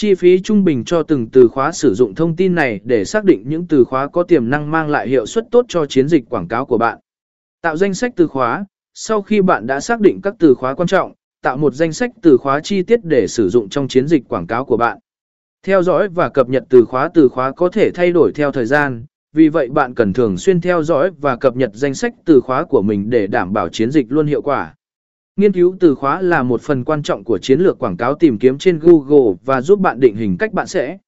Chi phí trung bình cho từng từ khóa sử dụng thông tin này để xác định những từ khóa có tiềm năng mang lại hiệu suất tốt cho chiến dịch quảng cáo của bạn. Tạo danh sách từ khóa, sau khi bạn đã xác định các từ khóa quan trọng, tạo một danh sách từ khóa chi tiết để sử dụng trong chiến dịch quảng cáo của bạn. Theo dõi và cập nhật từ khóa từ khóa có thể thay đổi theo thời gian, vì vậy bạn cần thường xuyên theo dõi và cập nhật danh sách từ khóa của mình để đảm bảo chiến dịch luôn hiệu quả. Nghiên cứu từ khóa là một phần quan trọng của chiến lược quảng cáo tìm kiếm trên Google và giúp bạn định hình cách bạn sẽ.